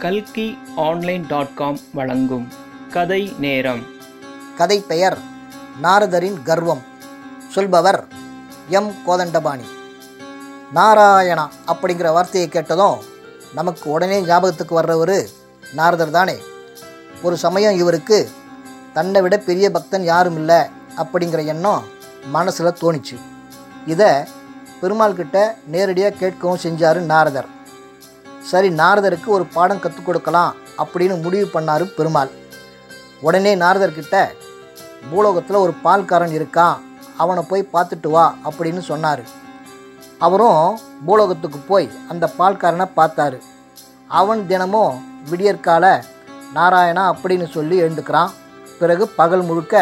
கல்கி online dot com வழங்கும் கதை நேரம். கதை பெயர் நாரதரின் கர்வம். சொல்பவர் எம். கோதண்டபாணி. நாராயணா அப்படிங்கிற வார்த்தையை கேட்டதும் நமக்கு உடனே ஞாபகத்துக்கு வர்றவர் நாரதர் தானே. ஒரு சமயம் இவருக்கு தன்னை விட பெரிய பக்தன் யாரும் இல்லை அப்படிங்கிற எண்ணம் மனசில் தோணிச்சு. இதை பெருமாள் கிட்ட நேரடியாக கேட்கவும் செஞ்சார் நாரதர். சரி நாரதருக்கு ஒரு பாடம் கற்றுக் கொடுக்கலாம் அப்படின்னு முடிவு பண்ணார் பெருமாள். உடனே நாரதர்கிட்ட பூலோகத்தில் ஒரு பால்காரன் இருக்கான் அவனை போய் பார்த்துட்டு வா அப்படின்னு சொன்னார். அவரும் பூலோகத்துக்கு போய் அந்த பால்காரனை பார்த்தாரு. அவன் தினமும் விடியற்கால நாராயணா அப்படின்னு சொல்லி எழுந்துக்கிறான். பிறகு பகல் முழுக்க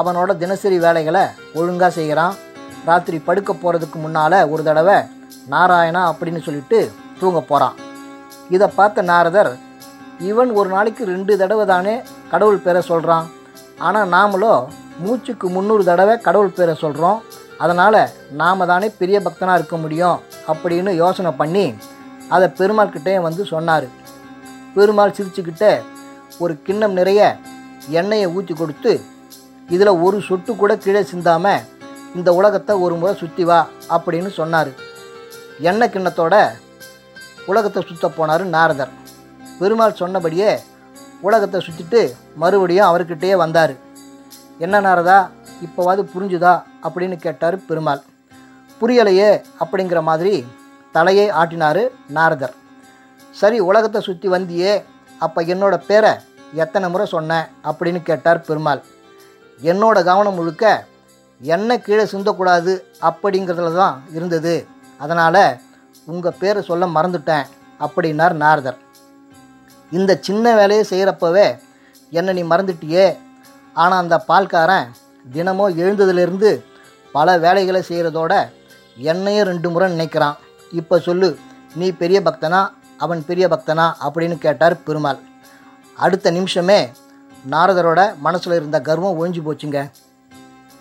அவனோட தினசரி வேலைகளை ஒழுங்காக செய்கிறான். ராத்திரி படுக்க போகிறதுக்கு முன்னால் ஒரு தடவை நாராயணா அப்படின்னு சொல்லிட்டு தூங்க போகிறான் இதை பார்த்த நாரதர் இவன் ஒரு நாளைக்கு ரெண்டு தடவை தானே கடவுள் பேரை சொல்கிறான் ஆனால் நாமளோ மூச்சுக்கு முந்நூறு தடவை கடவுள் பேரை சொல்கிறோம் அதனால் நாம் தானே பெரிய பக்தனாக இருக்க முடியும் அப்படின்னு யோசனை பண்ணி அதை பெருமாள் கிட்டேயும் வந்து சொன்னார். பெருமாள் சிரிச்சுக்கிட்டே ஒரு கிண்ணம் நிறைய எண்ணெயை ஊற்றி கொடுத்து இதில் ஒரு சொட்டு கூட கீழே சிந்தாமல் இந்த உலகத்தை ஒரு முறை சுற்றி வா அப்படின்னு சொன்னார். எண்ணெய் கிண்ணத்தோட உலகத்தை சுற்ற போனார் நாரதர். பெருமாள் சொன்னபடியே உலகத்தை சுற்றிட்டு மறுபடியும் அவர்கிட்டயே வந்தார். என்ன நாரதா இப்போவாது புரிஞ்சுதா? அப்படின்னு கேட்டார் பெருமாள். புரியலையே அப்படிங்கிற மாதிரி தலையை ஆட்டினார் நாரதர். சரி உலகத்தை சுற்றி வந்தியே அப்போ என்னோடய பேரை எத்தனை முறை சொன்னேன் அப்படின்னு கேட்டார் பெருமாள். என்னோட கவனம் முழுக்க என்ன கீழே சிந்தக்கூடாது அப்படிங்கிறதுல தான் இருந்தது. அதனால் உங்கள் பேரை சொல்ல மறந்துட்டேன் அப்படின்னார் நாரதர். இந்த சின்ன வேலையை செய்கிறப்பவே என்னை நீ மறந்துட்டியே. ஆனால் அந்த பால்காரன் தினமும் எழுந்ததுலேருந்து பல வேலைகளை செய்கிறதோட என்னையும் ரெண்டு முறை நினைக்கிறான். இப்போ சொல்லு நீ பெரிய பக்தனா? அவன் பெரிய பக்தனா? அப்படின்னு கேட்டார் பெருமாள். அடுத்த நிமிஷமே நாரதரோட மனசில் இருந்த கர்வம் ஒழிஞ்சு போச்சுங்க.